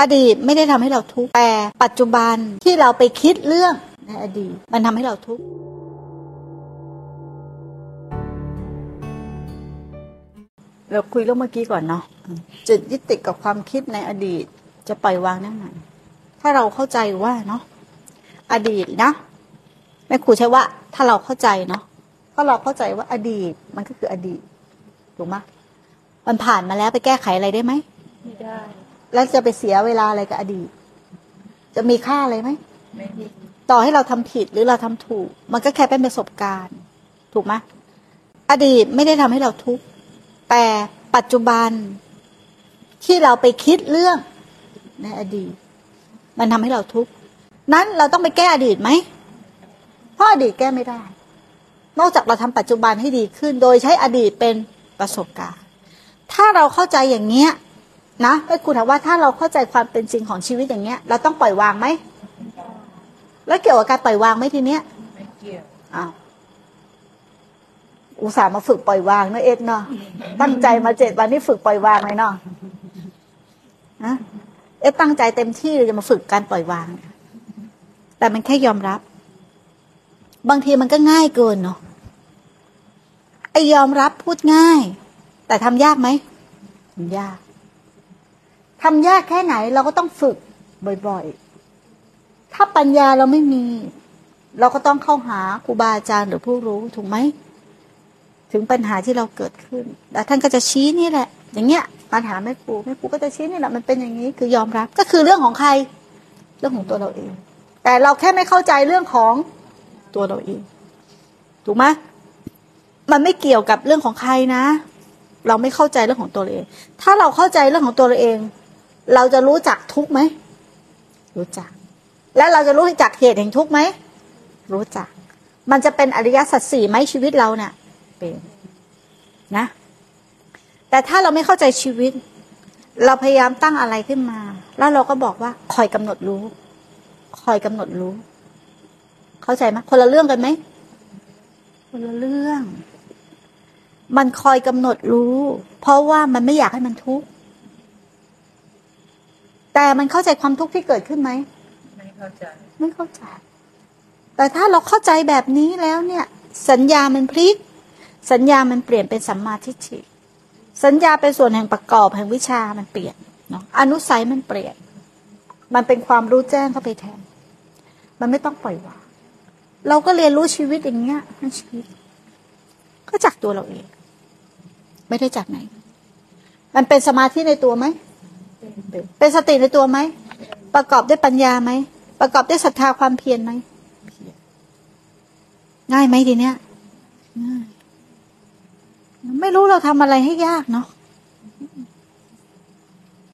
อดีตไม่ได้ทำให้เราทุกข์แต่ปัจจุบันที่เราไปคิดเรื่องในอดีตมันทำให้เราทุกข์เราคุยเรื่องเมื่อกี้ก่อนเนาะจุดยึดติดกับความคิดในอดีต จะปล่อยวางได้ไหมถ้าเราเข้าใจว่าเนาะอดีตนะแม่ครูใช้ว่า ถ้าเราเข้าใจเนาะถ้าเราเข้าใจว่าอดีต มันก็คืออดีตถูกไหมมันผ่านมาแล้วไปแก้ไขอะไรได้ไหมไม่ได้ แล้วจะไปเสียเวลาอะไรกับอดีต จะมีค่าอะไรไหมไม่มีต่อให้เราทำผิดหรือเราทำถูก มันก็แค่เป็นประสบการณ์ ถูกไหมอดีตไม่ได้ทำให้เราทุกข์แต่ปัจจุบันที่เราไปคิดเรื่องในอดีต มันทำให้เราทุกข์นั้นเราต้องไปแก้อดีตไหมเพราะอดีตแก้ไม่ได้ นอกจากเราทำปัจจุบันให้ดีขึ้น โดยใช้อดีตเป็นประสบการณ์ ถ้าเราเข้าใจอย่างเงี้ย นะแม่ครูถามว่าถ้าเราเข้าใจความเป็นจริงของชีวิตอย่างเงี้ย เราต้องปล่อยวางไหม แล้วเกี่ยวกับการปล่อยวางไหมทีเนี้ยไม่เกี่ยวอ้าวอุตส่าห์มาฝึกปล่อยวางเนอะเอ็กเนาะตั้งใจมาเจ็ดวันนี้ฝึกปล่อยวางเลยเนาะนะเอ็กตั้งใจเต็มที่เลยจะมาฝึกการปล่อยวาง แต่มันแค่ยอมรับ บางทีมันก็ง่ายเกินเนาะไอยอมรับพูดง่าย แต่ทำยากไหมทำยาก ทำยากแค่ไหนเราก็ต้องฝึกบ่อยๆ ถ้าปัญญาเราไม่มี เราก็ต้องเข้าหาครูบาอาจารย์หรือผู้รู้ถูกไหม ถึงปัญหาที่เราเกิดขึ้น แล้วท่านก็จะชี้นี่แหละ อย่างเงี้ยมาถามแม่ครูแม่ครูก็จะชี้นี่แหละมันเป็นอย่างนี้คือยอมรับ ก็คือเรื่องของใคร เรื่องของตัวเราเอง แต่เราแค่ไม่เข้าใจเรื่องของตัวเราเอง ถูกไหมมันไม่เกี่ยวกับเรื่องของใครนะ เราไม่เข้าใจเรื่องของตัวเราเอง ถ้าเราเข้าใจเรื่องของตัวเราเอง เราจะรู้จักทุกไหม รู้จัก แล้วเราจะรู้จักเหตุแห่งทุกไหม รู้จัก มันจะเป็นอริยสัจสี่ไหมชีวิตเราเนี่ยเป็นนะ แต่ถ้าเราไม่เข้าใจชีวิต เราพยายามตั้งอะไรขึ้นมา แล้วเราก็บอกว่าคอยกำหนดรู้ คอยกำหนดรู้ เข้าใจไหมคนละเรื่องกันไหมคนละเรื่อง มันคอยกำหนดรู้ เพราะว่ามันไม่อยากให้มันทุกข์ แต่มันเข้าใจความทุกข์ที่เกิดขึ้นไหมไม่เข้าใจไม่เข้าใจ แต่ถ้าเราเข้าใจแบบนี้แล้วเนี่ย สัญญามันพลิก สัญญามันเปลี่ยนเป็นสัมมาทิฏฐิสัญญาเป็นส่วนแห่งประกอบแห่งวิชามันเปลี่ยนเนาะอนุสัยมันเปลี่ยน มันเป็นความรู้แจ้งเข้าไปแทน มันไม่ต้องปล่อยวางเราก็เรียนรู้ชีวิตอย่างเงี้ยทั้งชีวิต ก็จากตัวเราเอง ไม่ได้จากไหน มันเป็นสมาธิในตัวไหมเป็น เป็นสติในตัวไหม ประกอบด้วยปัญญาไหม ประกอบด้วยศรัทธาความเพียรไหม ง่ายไหมทีเนี้ยง่ายไม่รู้เราทำอะไรให้ยากเนาะ